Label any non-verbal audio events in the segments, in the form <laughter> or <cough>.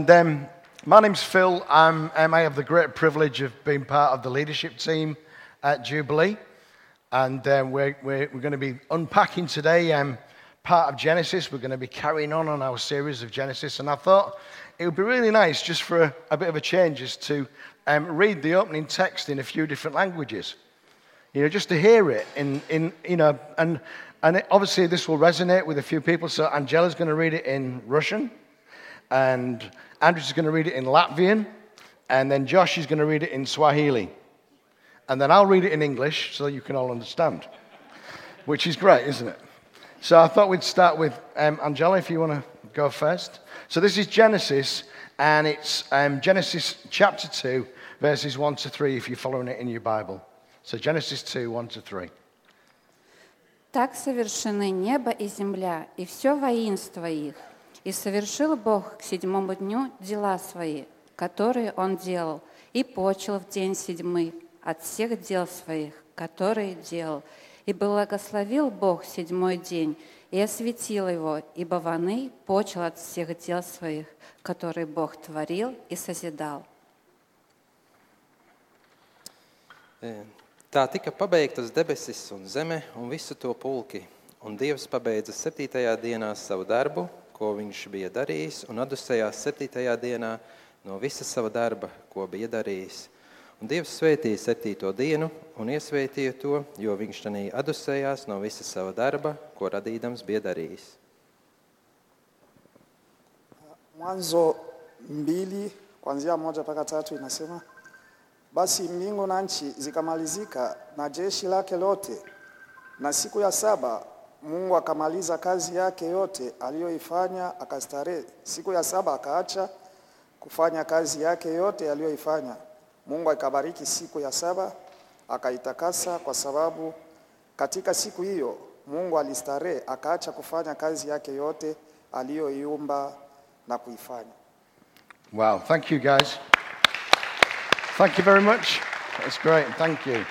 And, um, my name's Phil. I'm, um, I have the great privilege of being part of the leadership team at Jubilee. And um, we're, we're, we're going to be unpacking today um, part of Genesis. We're going to be carrying on on our series of Genesis. And I thought it would be really nice, just for a, a bit of a change, is to um, read the opening text in a few different languages. You know, just to hear it in, in you know, and, and it, obviously this will resonate with a few people. So Angela's going to read it in Russian and Andrew's is going to read it in Latvian, and then Josh is going to read it in Swahili. And then I'll read it in English so you can all understand, which is great, isn't it? So I thought we'd start with um, Angela, if you want to go first. So this is Genesis, and it's um, Genesis chapter 2, verses 1 to 3, if you're following it in your Bible. So Genesis 2, 1 to 3. Так совершены небо и земля, и все воинство их, И совершил Бог к седьмому дню дела свои, которые Он делал, и почел в день седьмый от всех дел своих, которые делал. И благословил Бог седьмой день, и осветил его, ибо ваны почел от всех дел своих, которые Бог творил и созидал. Tā tika pabeigtas debesis un zeme un visu to pulki, un Dievs pabeidza septītajā dienā savu darbu, ko viņš bija darījis, un atdusējās septītajā dienā no visa sava darba, ko bija darījis. Un Dievs svētīja septīto dienu un iesvētīja to, jo viņš tanī atdusējās no visa sava darba, ko radīdams bija darījis. Mwanzo mbili kuanzia moja mpaka tatu inasema, basi mbingu na nchi zikamalizika na jeshi lake lote, na siku ya saba Mungu akamaliza kazi yake yote aliyoifanya, akastarehe. Siku ya saba akaacha kufanya kazi yake yote aliyoifanya. Mungu akabariki siku ya saba akaitakasa, kwa sababu katika siku hiyo Mungu alistarehe, akaacha kufanya kazi yake yote aliyoiumba na kuifanya. Wow, thank you guys. Thank you very much. That's great. Thank you.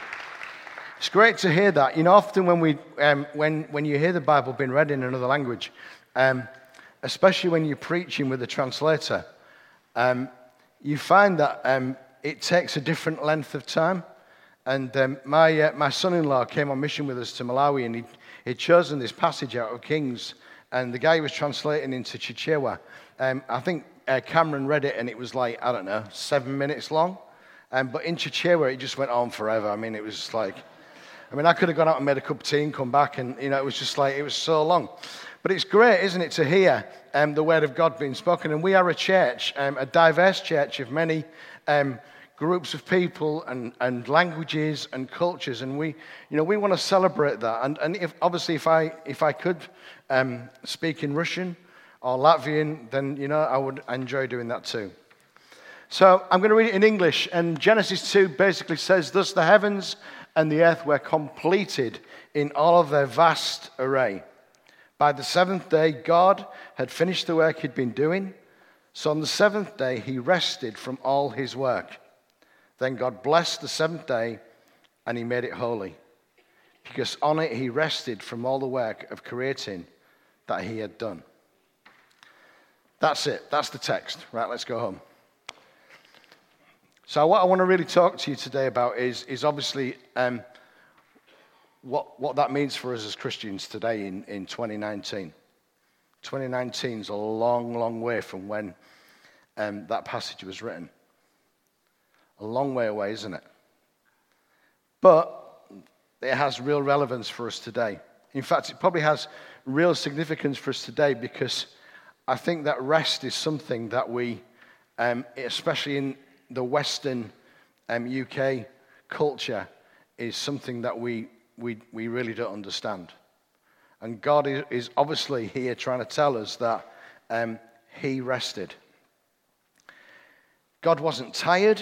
It's great to hear that. You know, often when, we, um, when, when you hear the Bible being read in another language, um, especially when you're preaching with a translator, um, you find that um, it takes a different length of time. And um, my, uh, my son in law came on mission with us to Malawi, and he'd, he'd chosen this passage out of Kings. And the guy was translating into Chichewa. Um, I think uh, Cameron read it, and it was like, I don't know, seven minutes long. but in Chichewa, it just went on forever. I mean, it was like I mean, I could have gone out and made a cup of tea and come back, and you know, it was just like it was so long. But it's great, isn't it, to hear um, the word of God being spoken? And we are a church, um, a diverse church of many um, groups of people and, and languages and cultures, and we, you know, we want to celebrate that. And, and if, obviously, if I if I could um, speak in Russian or Latvian, then you know, I would enjoy doing that too. So I'm going to read it in English. And Genesis 2 basically says, Thus the heavens and the earth were completed in all of their vast array. By the seventh day, God had finished the work he'd been doing. So on the seventh day, he rested from all his work. Then God blessed the seventh day and he made it holy, because on it he rested from all the work of creating that he had done. That's it. That's the text. Right, let's go home. So, what I want to really talk to you today about is, is obviously um, what, what that means for us as Christians today in, in 2019. 2019 is a long, long way from when um, that passage was written. A long way away, isn't it? But it has real relevance for us today. In fact, it probably has real significance for us today because I think that rest is something that we, um, especially in, the Western um, UK culture is something that we, we, we really don't understand. And God is, obviously here trying to tell us that um, He rested. God wasn't tired.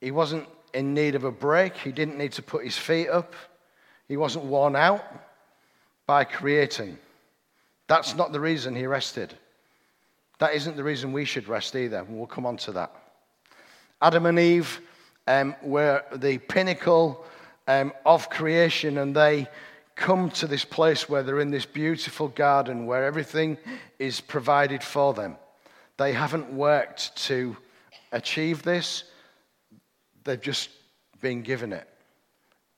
He wasn't in need of a break. He didn't need to put his feet up. He wasn't worn out by creating. That's not the reason he rested. That isn't the reason we should rest either. We'll come on to that. Adam and Eve um, were the pinnacle um, of creation, and they come to this place where they're in this beautiful garden where everything is provided for them. They haven't worked to achieve this, they've just been given it.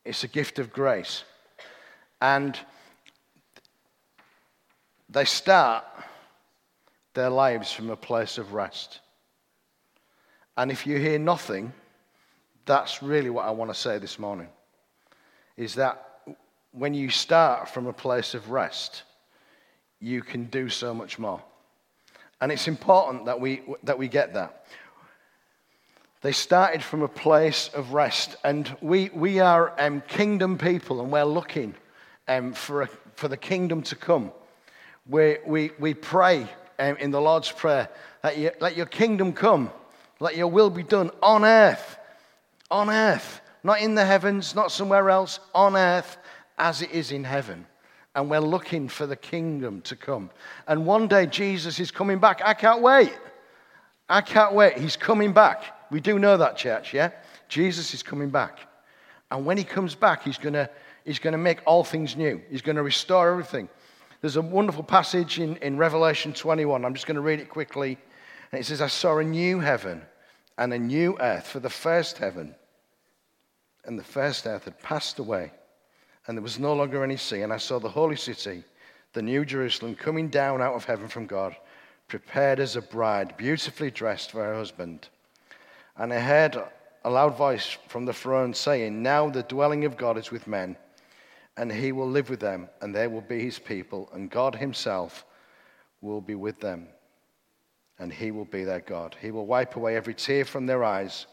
It's a gift of grace. And they start their lives from a place of rest. And if you hear nothing, that's really what I want to say this morning. Is that when you start from a place of rest, you can do so much more. And it's important that we, that we get that. They started from a place of rest. And we, we are um, kingdom people, and we're looking um, for, a, for the kingdom to come. We, we, we pray um, in the Lord's Prayer that let your kingdom come, let your will be done on earth, on earth, not in the heavens, not somewhere else, on earth as it is in heaven. And we're looking for the kingdom to come. And one day Jesus is coming back. I can't wait. I can't wait. He's coming back. We do know that, church, yeah? Jesus is coming back. And when he comes back, he's going to he's to make all things new. He's going to restore everything. There's a wonderful passage in, in Revelation 21. I'm just going to read it quickly. And it says, I saw a new heaven and a new earth, for the first heaven and the first earth had passed away, and there was no longer any sea. And I saw the holy city, the new Jerusalem, coming down out of heaven from God, prepared as a bride, beautifully dressed for her husband. And I heard a loud voice from the throne saying, Now the dwelling of God is with men, and he will live with them, and they will be his people, and God himself will be with them, and he will be their God. He will wipe away every tear from their eyes,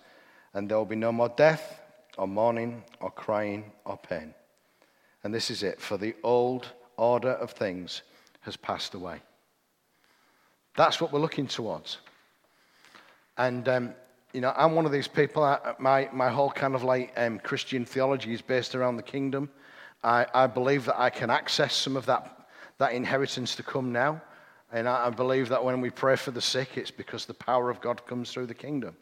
and there will be no more death, or mourning, or crying, or pain. And this is it, for the old order of things has passed away. That's what we're looking towards. And um, you know, I'm one of these people. I, my, my whole kind of like um, Christian theology is based around the kingdom. I, I believe that I can access some of that, that inheritance to come now. And I, I believe that when we pray for the sick, it's because the power of God comes through the kingdom.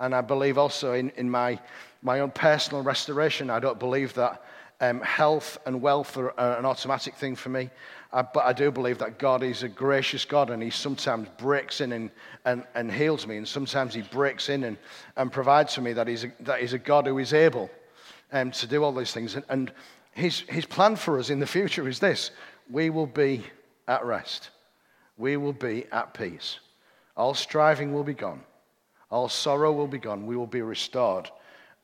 And I believe also in, in my, my own personal restoration, I don't believe that um, health and wealth are, an automatic thing for me. Uh, but I do believe that God is a gracious God and He sometimes breaks in and, and, and heals me, and sometimes He breaks in and, and provides for me that He's a, that he's a God who is able um, to do all these things. And, and his, his plan for us in the future is this we will be at rest, we will be at peace. All striving will be gone, all sorrow will be gone, we will be restored,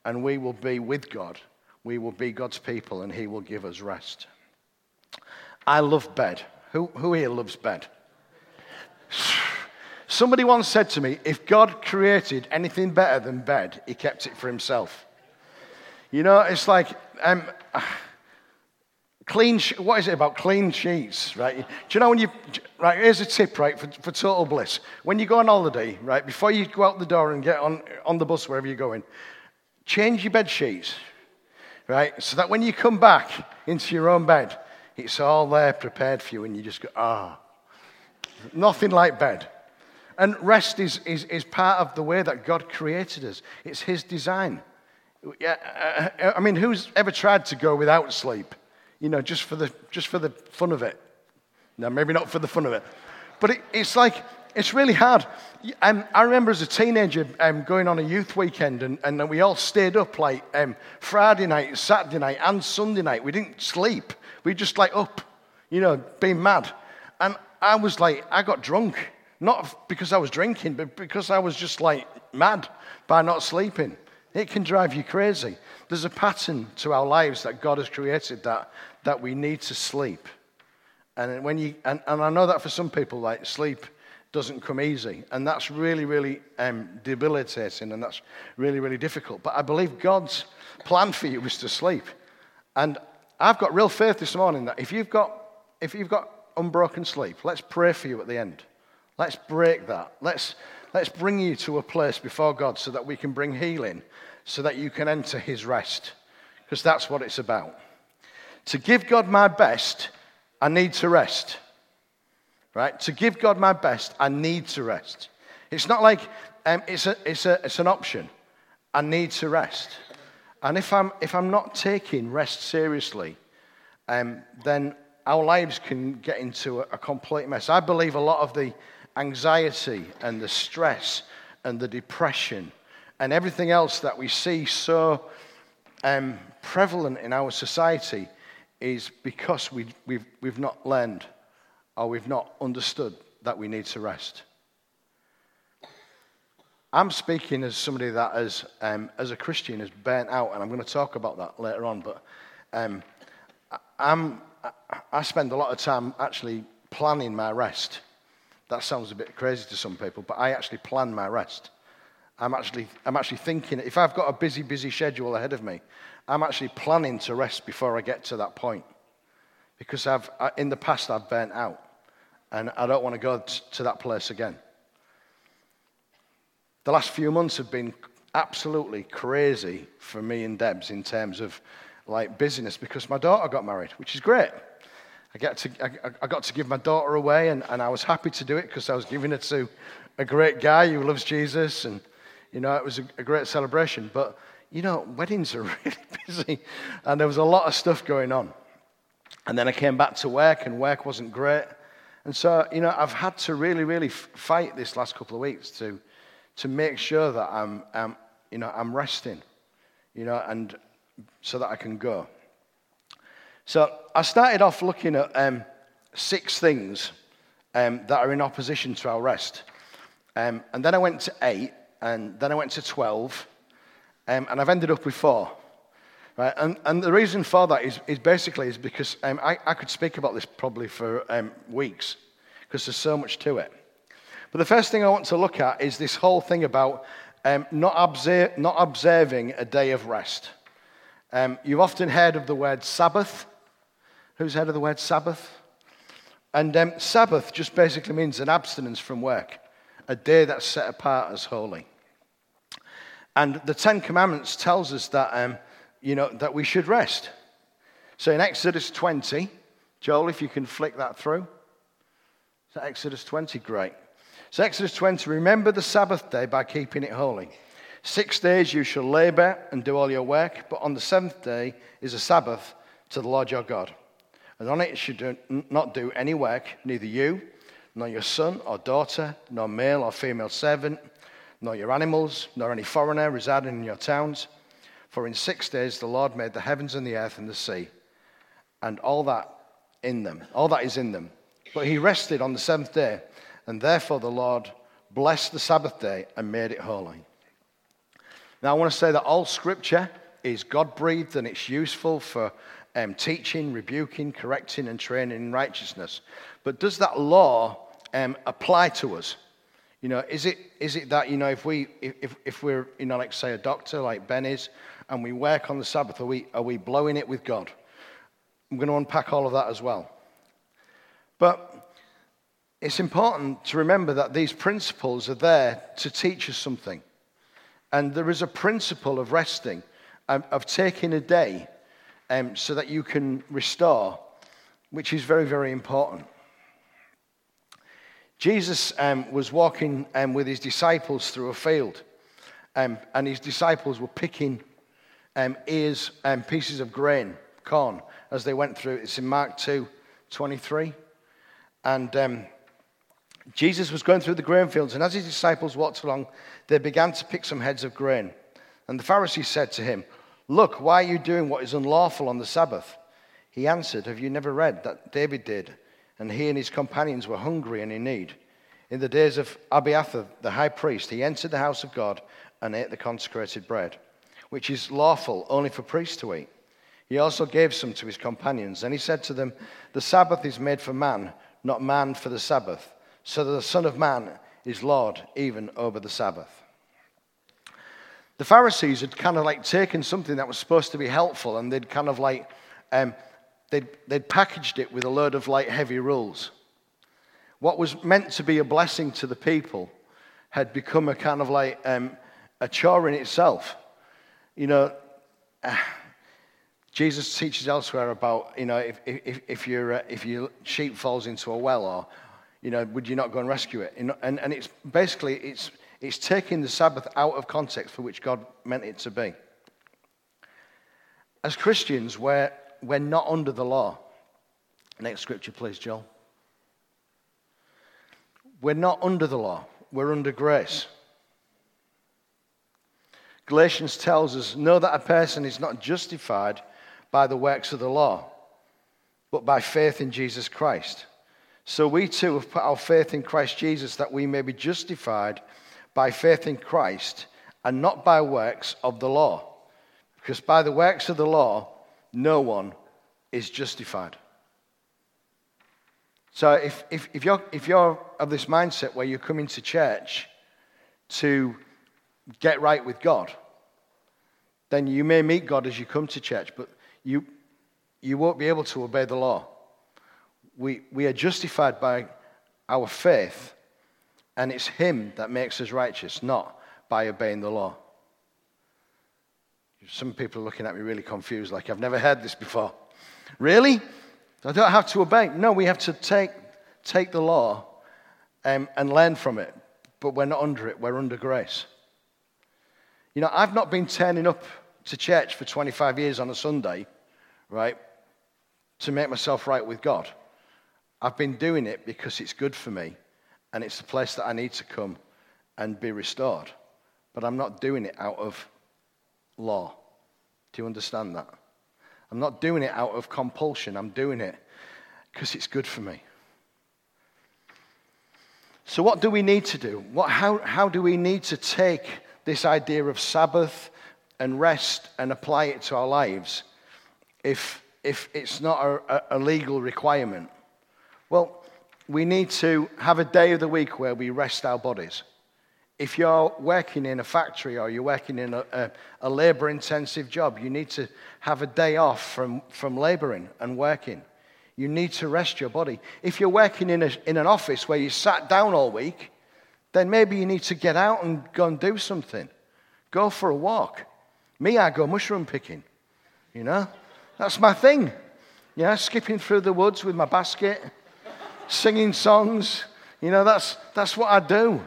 and we will be with God. We will be God's people, and He will give us rest. I love bed. Who, who here loves bed? Somebody once said to me, if God created anything better than bed, he kept it for himself. You know, it's like, um, clean, what is it about clean sheets, right? Do you know when you, right, here's a tip, right, for, for total bliss. When you go on holiday, right, before you go out the door and get on, on the bus, wherever you're going, change your bed sheets, right? So that when you come back into your own bed, it's all there prepared for you, and you just go, ah. Nothing like bed. And rest is, is, is part of the way that God created us, it's His design. Yeah, uh, uh, I mean, who's ever tried to go without sleep? You know, just for the, just for the fun of it. No, maybe not for the fun of it. But it, it's like, it's really hard. Um, I remember as a teenager um, going on a youth weekend, and, and we all stayed up like um, Friday night, Saturday night, and Sunday night. We didn't sleep. We just like up, you know, being mad. And I was like, I got drunk. Not because I was drinking, but because I was just like mad by not sleeping. It can drive you crazy. There's a pattern to our lives that God has created that, that we need to sleep. And, when you, and, and I know that for some people, like sleep doesn't come easy. And that's really, really um, debilitating and that's really, really difficult. But I believe God's plan for you is to sleep. And I've got real faith this morning that if you've got, if you've got unbroken sleep, let's pray for you at the end. Let's break that. Let's, let's bring you to a place before God so that we can bring healing, so that you can enter his rest. Because that's what it's about. To give God my best, I need to rest. Right? To give God my best, I need to rest. It's not like um, it's, a, it's, a, it's an option. I need to rest. And if I'm, if I'm not taking rest seriously, um, then our lives can get into a, a, complete mess. I believe a lot of the anxiety and the stress and the depression and everything else that we see so um, prevalent in our society is because we, we've, we've not learned or we've not understood that we need to rest. I'm speaking as somebody that, as, um, as a Christian, is burnt out, and I'm going to talk about that later on. But um, I'm, I spend a lot of time actually planning my rest. That sounds a bit crazy to some people, but I actually plan my rest. I'm actually, I'm actually thinking, if I've got a busy, busy schedule ahead of me, I'm actually planning to rest before I get to that point. Because I've, in the past, I've burnt out. And I don't want to go to that place again. The last few months have been absolutely crazy for me and Debs in terms of like busyness because my daughter got married, which is great. I, get to, I, I got to give my daughter away, and, and I was happy to do it because I was giving it to a great guy who loves Jesus, and you know it was a, a great celebration. But you know, weddings are <laughs> really busy, and there was a lot of stuff going on. And then I came back to work, and work wasn't great. And so, you know, I've had to really, really fight this last couple of weeks to, to make sure that I'm, I'm, you know, I'm resting, you know, and so that I can go. So I started off looking at um, six things um, that are in opposition to our rest. Um, and then I went to eight, and then I went to 12, um, and I've ended up with four. Right? And, and the reason for that is, is basically is because um, I, I could speak about this probably for um, weeks because there's so much to it. But the first thing I want to look at is this whole thing about not, observe, not observing a day of rest. You've often heard of the word Sabbath. Who's heard of the word Sabbath? And um, Sabbath just basically means an abstinence from work, a day that's set apart as holy. And the Ten Commandments tells us that um, you know, that we should rest. So in Exodus 20, Joel, if you can flick that through. So Exodus 20, great. So Exodus 20, remember the Sabbath day by keeping it holy. Six days you shall labor and do all your work, but on the seventh day is a Sabbath to the Lord your God. And on it you should not do any work, neither you, nor your son or daughter, nor male or female servant, nor your animals, nor any foreigner residing in your towns for in six days the Lord made the heavens and the earth and the sea, and all that in them, all that is in them. But he rested on the seventh day, and therefore the Lord blessed the Sabbath day and made it holy. Now I want to say that all scripture is God breathed and it's useful for um, teaching, rebuking, correcting, and training in righteousness. But does that law um, apply to us? You know, is it, is it that, you know, if, we, if, if we're, you know, like say a doctor like Ben is, and we work on the Sabbath, are we, are we blowing it with God? I'm going to unpack all of that as well. But it's important to remember that these principles are there to teach us something. And there is a principle of resting, of, of taking a day um, so that you can restore, which is very, very important. Jesus um, was walking um, with his disciples through a field, um, and his disciples were picking um, ears and um, pieces of grain, corn, as they went through. It's in Mark 2 23. And um, Jesus was going through the grain fields, and as his disciples walked along, they began to pick some heads of grain. And the Pharisees said to him, Look, why are you doing what is unlawful on the Sabbath? He answered, Have you never read that David did, and he and his companions were hungry and in need? In the days of Abiathar, the high priest, he entered the house of God and ate the consecrated bread which is lawful only for priests to eat. He also gave some to his companions. And he said to them, The Sabbath is made for man, not man for the Sabbath. So that the Son of Man is Lord even over the Sabbath. The Pharisees had kind of like taken something that was supposed to be helpful and they'd kind of like, um, they'd, they'd packaged it with a load of like heavy rules. What was meant to be a blessing to the people had become a kind of like um, a chore in itself. You know, Jesus teaches elsewhere about, you know, if, if, if, your, uh, if your sheep falls into a well or, you know, would you not go and rescue it? You know, and, and it's basically, it's, it's taking the Sabbath out of context for which God meant it to be. As Christians, we're, we're not under the law. Next scripture, please, Joel. We're not under the law, we're under grace. Galatians tells us know that a person is not justified by the works of the law, but by faith in Jesus Christ. So we too have put our faith in Christ Jesus that we may be justified by faith in Christ and not by works of the law. Because by the works of the law, no one is justified. So if, if, if, you're, if you're of this mindset where you're coming to church to get right with God, then you may meet God as you come to church, but you, you won't be able to obey the law. We, we are justified by our faith, and it's Him that makes us righteous, not by obeying the law. Some people are looking at me really confused, like I've never heard this before. Really? I don't have to obey. No, we have to take, take the law um, and learn from it, but we're not under it, we're under grace. You know, I've not been turning up to church for 25 years on a Sunday, right, to make myself right with God. I've been doing it because it's good for me and it's the place that I need to come and be restored. But I'm not doing it out of law. Do you understand that? I'm not doing it out of compulsion. I'm doing it because it's good for me. So, what do we need to do? What, how, how do we need to take this idea of Sabbath and rest and apply it to our lives if, if it's not a, a legal requirement? Well, we need to have a day of the week where we rest our bodies. If you're working in a factory or you're working in a, a, a labor intensive job, you need to have a day off from, from laboring and working. You need to rest your body. If you're working in, a, in an office where you sat down all week, then maybe you need to get out and go and do something. Go for a walk. Me, I go mushroom picking. You know, that's my thing. Yeah, skipping through the woods with my basket, singing songs. You know, that's, that's what I do.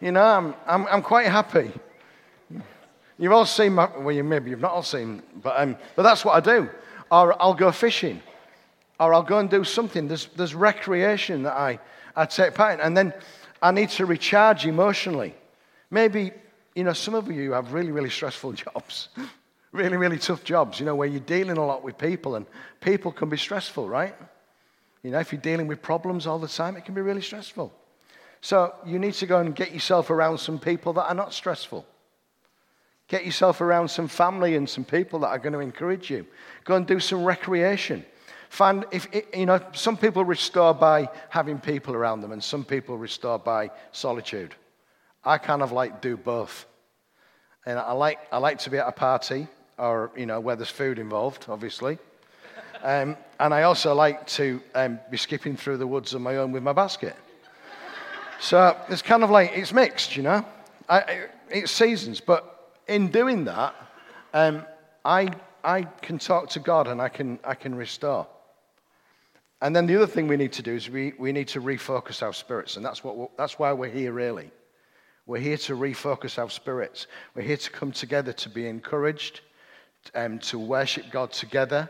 You know, I'm, I'm, I'm quite happy. You've all seen my, well, you, maybe you've not all seen, but, um, but that's what I do. Or I'll go fishing, or I'll go and do something. There's, there's recreation that I, I take part in. And then I need to recharge emotionally. Maybe, you know, some of you have really, really stressful <laughs> jobs, really, really tough jobs, you know, where you're dealing a lot with people, and people can be stressful, right? You know, if you're dealing with problems all the time, it can be really stressful. So you need to go and get yourself around some people that are not stressful. Get yourself around some family and some people that are going to encourage you. Go and do some recreation. Find if you know some people restore by having people around them, and some people restore by solitude. I kind of like do both. And I like I like to be at a party or you know where there's food involved, obviously. Um, and I also like to um, be skipping through the woods on my own with my basket. So it's kind of like, it's mixed, you know? I, it's seasons. But in doing that, um, I, I can talk to God and I can, I can restore. And then the other thing we need to do is we, we need to refocus our spirits. And that's, what that's why we're here, really. We're here to refocus our spirits. We're here to come together to be encouraged, um, to worship God together,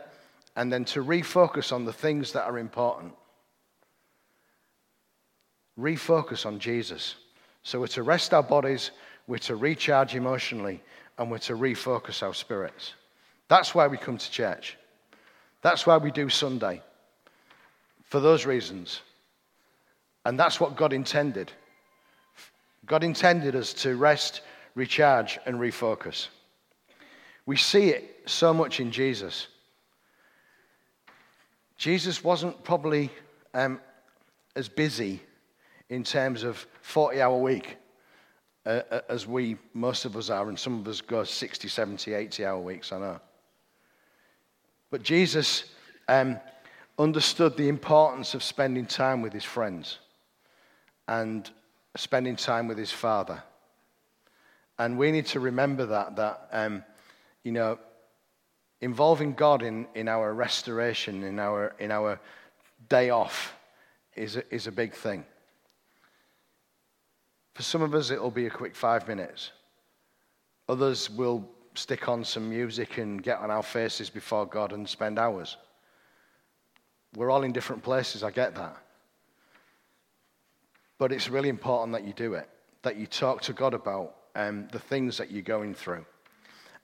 and then to refocus on the things that are important refocus on Jesus. So we're to rest our bodies, we're to recharge emotionally, and we're to refocus our spirits. That's why we come to church. That's why we do Sunday. For those reasons. And that's what God intended. God intended us to rest, recharge, and refocus. We see it so much in Jesus. Jesus wasn't probably um, as busy in terms of 40 hour week, uh, uh, as we, most of us are, and some of us go 60, 70, 80 hour weeks, I know. But Jesus um, understood the importance of spending time with his friends and spending time with his father. And we need to remember that, that um, you know, involving God in, in our restoration, in our, in our day off, is a, is a big thing. For some of us, it'll be a quick five minutes. Others will stick on some music and get on our faces before God and spend hours. We're all in different places, I get that. But it's really important that you do it, that you talk to God about um, the things that you're going through.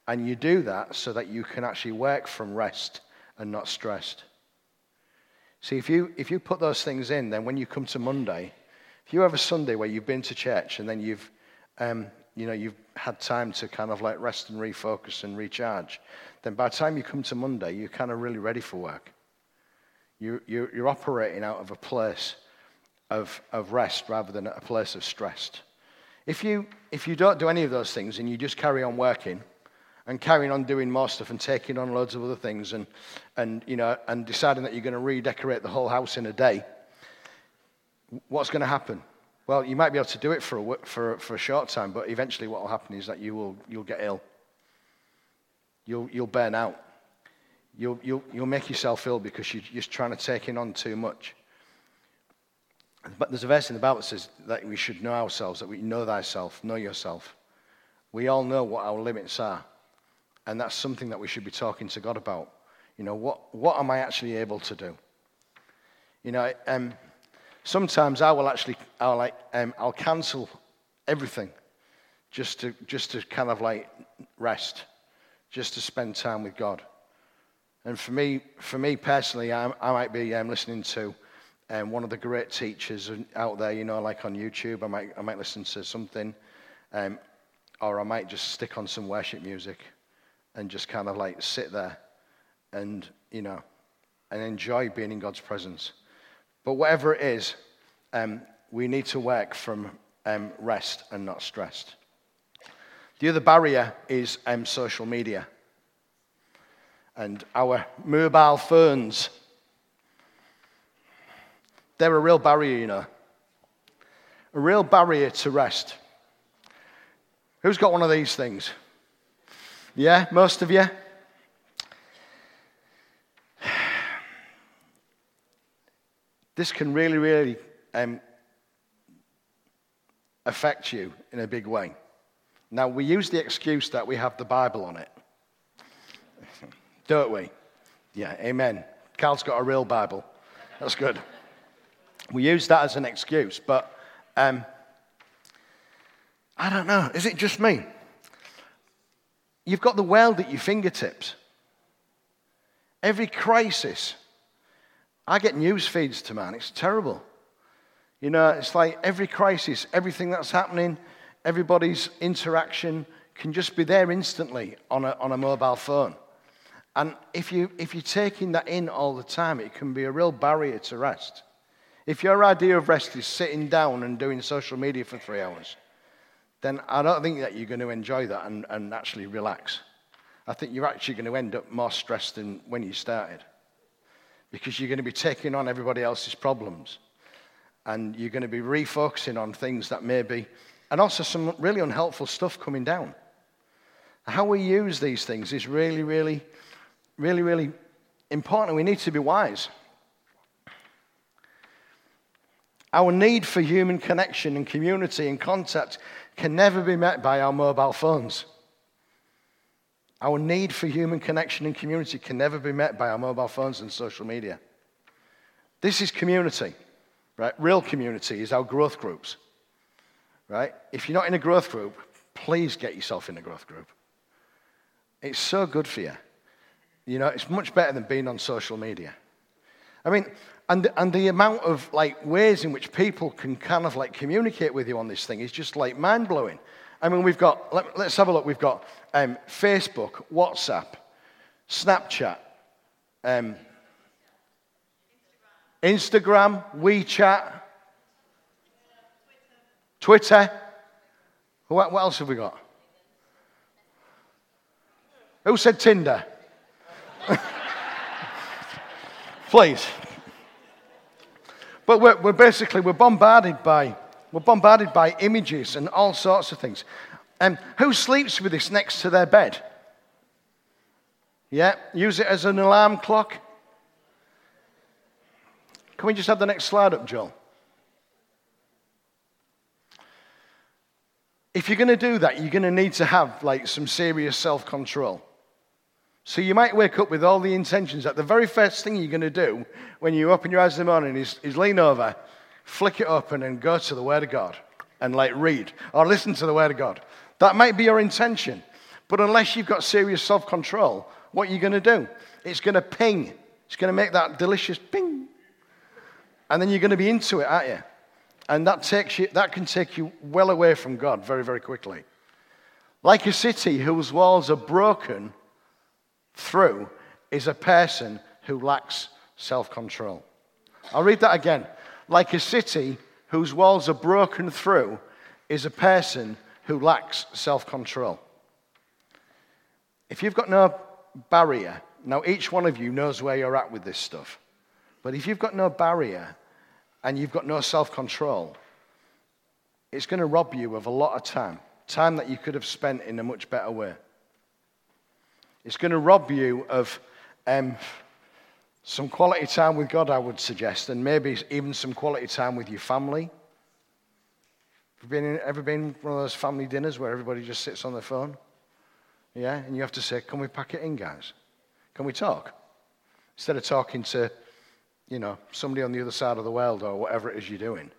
And you do that so that you can actually work from rest and not stressed. See, if you, if you put those things in, then when you come to Monday, if you have a Sunday where you've been to church and then you've, um, you know, you've had time to kind of like rest and refocus and recharge, then by the time you come to Monday, you're kind of really ready for work. You, you're, you're operating out of a place of, of rest rather than a place of stress. If you, if you don't do any of those things and you just carry on working and carrying on doing more stuff and taking on loads of other things and, and, you know, and deciding that you're going to redecorate the whole house in a day, what's going to happen? Well, you might be able to do it for a, for, for a short time, but eventually what will happen is that you will, you'll get ill. You'll, you'll burn out. You'll, you'll, you'll make yourself ill because you're just trying to take in on too much. But there's a verse in the Bible that says that we should know ourselves, that we know thyself, know yourself. We all know what our limits are. And that's something that we should be talking to God about. You know, what, what am I actually able to do? You know, um, sometimes I will actually, I'll, like, um, I'll cancel everything just to, just to kind of like rest, just to spend time with God. And for me, for me personally, I, I might be um, listening to um, one of the great teachers out there, you know, like on YouTube. I might, I might listen to something, um, or I might just stick on some worship music and just kind of like sit there and, you know, and enjoy being in God's presence. But whatever it is, um, we need to work from um, rest and not stressed. The other barrier is um, social media and our mobile phones. They're a real barrier, you know. A real barrier to rest. Who's got one of these things? Yeah, most of you? This can really, really um, affect you in a big way. Now, we use the excuse that we have the Bible on it, don't we? Yeah, amen. Carl's got a real Bible. That's good. We use that as an excuse, but um, I don't know. Is it just me? You've got the world at your fingertips. Every crisis. I get news feeds to man. It's terrible. You know, it's like every crisis, everything that's happening, everybody's interaction can just be there instantly on a, on a mobile phone. And if, you, if you're taking that in all the time, it can be a real barrier to rest. If your idea of rest is sitting down and doing social media for three hours, then I don't think that you're going to enjoy that and, and actually relax. I think you're actually going to end up more stressed than when you started because you're going to be taking on everybody else's problems and you're going to be refocusing on things that may be, and also some really unhelpful stuff coming down. How we use these things is really, really, really, really important. We need to be wise. Our need for human connection and community and contact can never be met by our mobile phones. Our need for human connection and community can never be met by our mobile phones and social media. This is community, right? Real community is our growth groups, right? If you're not in a growth group, please get yourself in a growth group. It's so good for you. You know, it's much better than being on social media. I mean, and the, and the amount of like ways in which people can kind of like communicate with you on this thing is just like mind blowing. I mean, we've got, let, us have a look. We've got um, Facebook, WhatsApp, Snapchat, um, Instagram, WeChat, Twitter. What, what else have we got? Who said Tinder? <laughs> Please. But we're, we're, basically, we're bombarded by, we're bombarded by images and all sorts of things. And um, who sleeps with this next to their bed? Yeah, use it as an alarm clock. Can we just have the next slide up, Joel? If you're going to do that, you're going to need to have like some serious self-control. So you might wake up with all the intentions that the very first thing you're going to do when you open your eyes in the morning is, is lean over, flick it open and go to the Word of God and like read or listen to the Word of God. That might be your intention. But unless you've got serious self control, what are you going to do? It's going to ping. It's going to make that delicious ping. And then you're going to be into it, aren't you? And that, takes you, that can take you well away from God very, very quickly. Like a city whose walls are broken through is a person who lacks self control. I'll read that again. Like a city whose walls are broken through is a person who lacks self control. If you've got no barrier, now each one of you knows where you're at with this stuff, but if you've got no barrier and you've got no self control, it's going to rob you of a lot of time, time that you could have spent in a much better way. It's going to rob you of um, some quality time with God, I would suggest, and maybe even some quality time with your family. Have you been, ever been one of those family dinners where everybody just sits on their phone? Yeah, and you have to say, Can we pack it in, guys? Can we talk? Instead of talking to, you know, somebody on the other side of the world or whatever it is you're doing.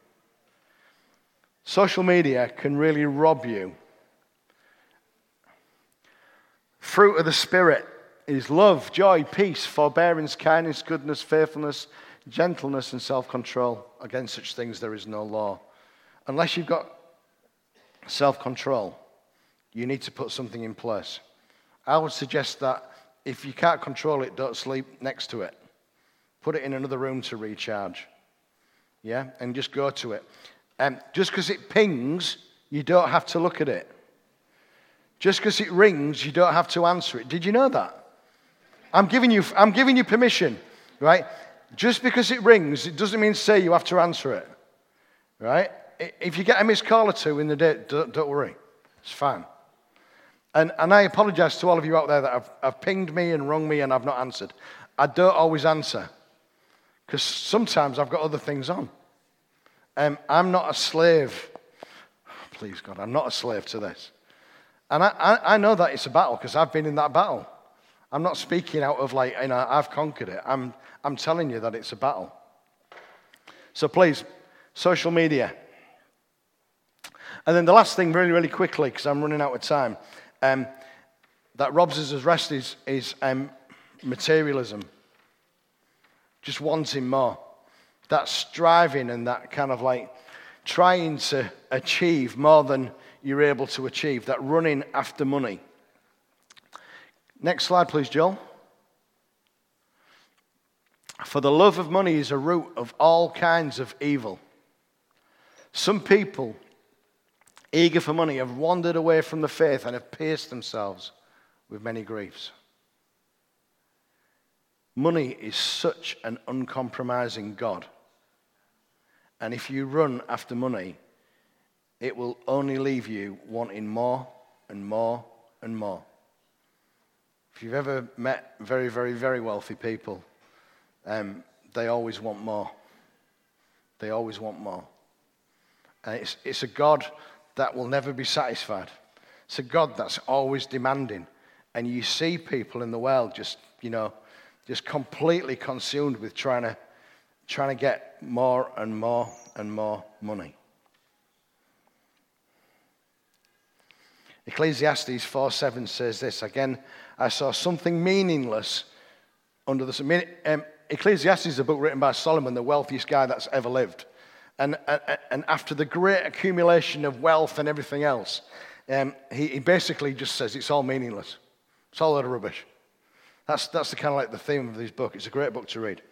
Social media can really rob you. Fruit of the Spirit is love, joy, peace, forbearance, kindness, goodness, faithfulness, gentleness, and self control. Against such things there is no law. Unless you've got self control, you need to put something in place. I would suggest that if you can't control it, don't sleep next to it. Put it in another room to recharge. Yeah? And just go to it. Um, just because it pings, you don't have to look at it. Just because it rings, you don't have to answer it. Did you know that? I'm giving you, I'm giving you permission, right? Just because it rings, it doesn't mean say you have to answer it, right? If you get a missed call or two in the day, don't, don't worry. It's fine. And, and I apologize to all of you out there that have, have pinged me and rung me and I've not answered. I don't always answer because sometimes I've got other things on. Um, I'm not a slave. Please, God, I'm not a slave to this. And I, I, I know that it's a battle because I've been in that battle. I'm not speaking out of like, you know, I've conquered it. I'm, I'm telling you that it's a battle. So please, social media. And then the last thing, really, really quickly, because I'm running out of time um, that robs us of rest is, is um, materialism, just wanting more. That striving and that kind of like trying to achieve more than you're able to achieve, that running after money. Next slide, please, Joel. For the love of money is a root of all kinds of evil. Some people eager for money, have wandered away from the faith and have pierced themselves with many griefs. Money is such an uncompromising God. And if you run after money, it will only leave you wanting more and more and more. If you've ever met very, very, very wealthy people, um, they always want more. They always want more. And it's, it's a God that will never be satisfied. It's a God that's always demanding. And you see people in the world just, you know, just completely consumed with trying to, trying to get more and more and more money. Ecclesiastes 4 7 says this again, I saw something meaningless under the sun. Um, Ecclesiastes is a book written by Solomon, the wealthiest guy that's ever lived. And, and, and after the great accumulation of wealth and everything else, um, he, he, basically just says it's all meaningless. It's all a lot of rubbish. That's, that's the kind of like the theme of this book. It's a great book to read.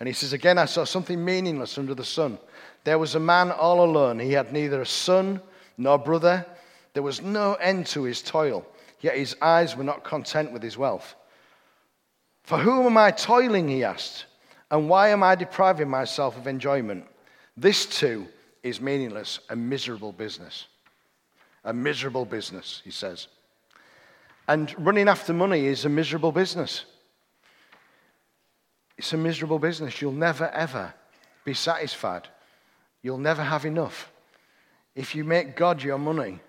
And he says, Again, I saw something meaningless under the sun. There was a man all alone. He had neither a son nor brother. There was no end to his toil, yet his eyes were not content with his wealth. For whom am I toiling? He asked. And why am I depriving myself of enjoyment? This too is meaningless, a miserable business. A miserable business, he says. And running after money is a miserable business. It's a miserable business. You'll never, ever be satisfied. You'll never have enough. If you make God your money,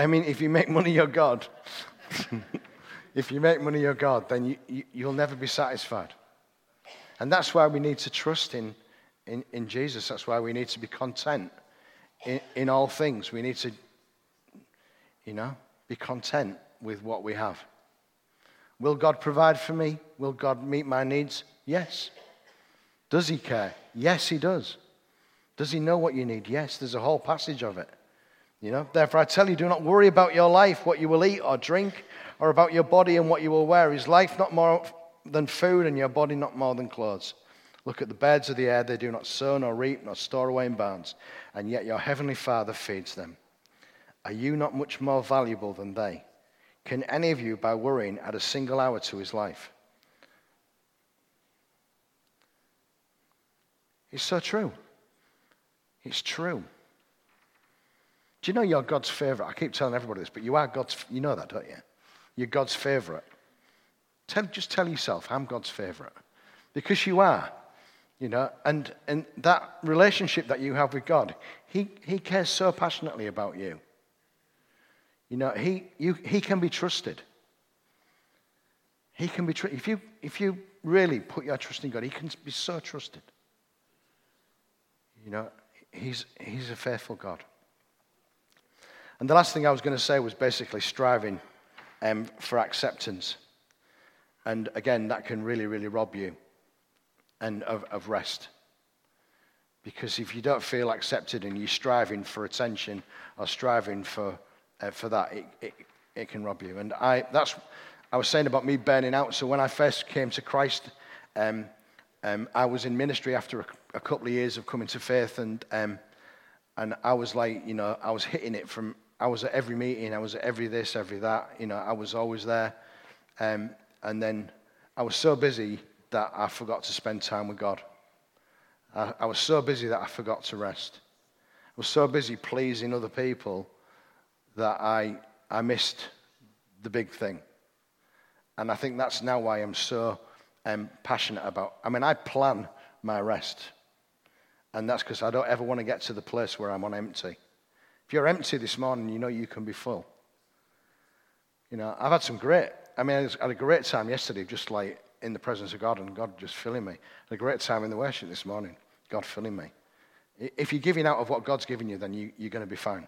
I mean, if you make money your God, <laughs> if you make money your God, then you, you, you'll never be satisfied. And that's why we need to trust in in, in Jesus. That's why we need to be content in, in all things. We need to, you know, be content with what we have. Will God provide for me? Will God meet my needs? Yes. Does He care? Yes, He does. Does He know what you need? Yes, there's a whole passage of it. You know, therefore I tell you, do not worry about your life, what you will eat or drink, or about your body and what you will wear. Is life not more than food, and your body not more than clothes? Look at the birds of the air, they do not sow nor reap nor store away in barns, and yet your heavenly Father feeds them. Are you not much more valuable than they? Can any of you, by worrying, add a single hour to his life? It's so true. It's true. Do you know you're God's favorite? I keep telling everybody this, but you are God's, you know that, don't you? You're God's favorite. Tell, just tell yourself, I'm God's favorite. Because you are, you know, and, and that relationship that you have with God, he, he cares so passionately about you. You know, he, you, he can be trusted. He can be trusted. If you, if you really put your trust in God, he can be so trusted. You know, he's, he's a faithful God. And the last thing I was going to say was basically striving um, for acceptance. And again, that can really, really rob you and of, of rest. Because if you don't feel accepted and you're striving for attention or striving for, uh, for that, it, it, it can rob you. And I, that's, I was saying about me burning out. So when I first came to Christ, um, um, I was in ministry after a, a, couple of years of coming to faith, and, um, and I was like, you know, I was hitting it from I was at every meeting, I was at every this, every that. You know, I was always there. Um, and then I was so busy that I forgot to spend time with God. I, I was so busy that I forgot to rest. I was so busy pleasing other people that I, I missed the big thing. And I think that's now why I'm so um, passionate about. I mean, I plan my rest. And that's because I don't ever want to get to the place where I'm on empty. If you're empty this morning, you know you can be full. You know, I've had some great, I mean, I had a great time yesterday, just like in the presence of God and God just filling me. I had a great time in the worship this morning, God filling me. If you're giving out of what God's given you, then you, you're going to be fine.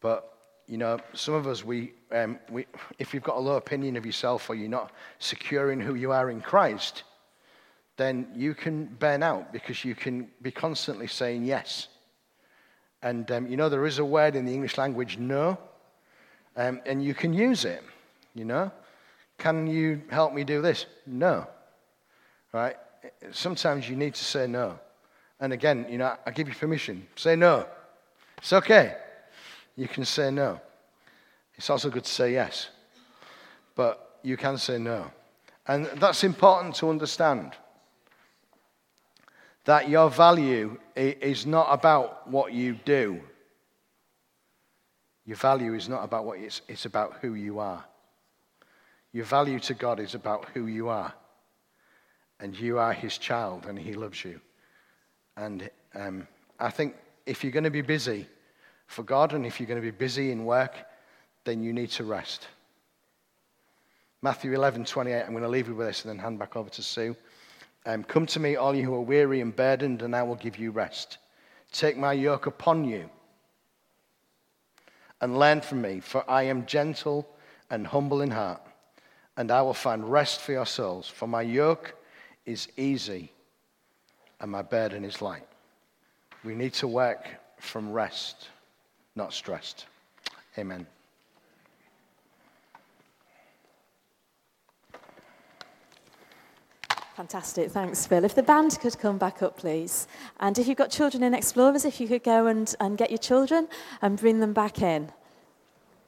But, you know, some of us, we, um, we, if you've got a low opinion of yourself or you're not secure in who you are in Christ, then you can burn out because you can be constantly saying yes and um, you know, there is a word in the English language, no, um, and you can use it. You know, can you help me do this? No. Right? Sometimes you need to say no. And again, you know, I give you permission. Say no. It's okay. You can say no. It's also good to say yes. But you can say no. And that's important to understand that your value is not about what you do. Your value is not about what it's, it's about who you are. Your value to God is about who you are. And you are his child and he loves you. And um, I think if you're going to be busy for God and if you're going to be busy in work, then you need to rest. Matthew 11, 28, I'm going to leave you with this and then hand back over to Sue. Um, Come to me, all you who are weary and burdened, and I will give you rest. Take my yoke upon you and learn from me, for I am gentle and humble in heart, and I will find rest for your souls. For my yoke is easy and my burden is light. We need to work from rest, not stressed. Amen. Fantastic, thanks, Phil. If the band could come back up, please. And if you've got children in Explorers, if you could go and, and get your children and bring them back in.